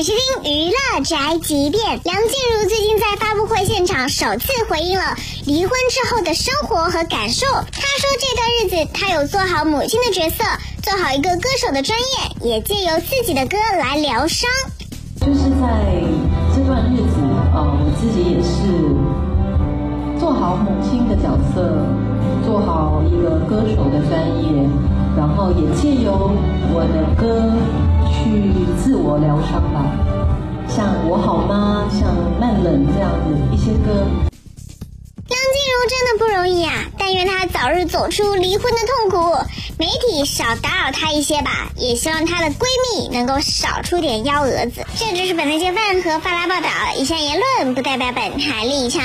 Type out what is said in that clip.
欢迎收听娱乐宅急便。梁静茹最近在发布会现场首次回应了离婚之后的生活和感受。她说这段日子她有做好母亲的角色，做好一个歌手的专业，也借由自己的歌来疗伤。就是在这段日子，呃，我自己也是做好母亲的角色，做好一个歌手的专业，然后也借由我的。疗伤吧，像我好吗？像慢冷这样的一些歌。梁静茹真的不容易啊！但愿她早日走出离婚的痛苦，媒体少打扰她一些吧。也希望她的闺蜜能够少出点幺蛾子。这就是本台揭饭和发来报道，以下言论不代表本台立场。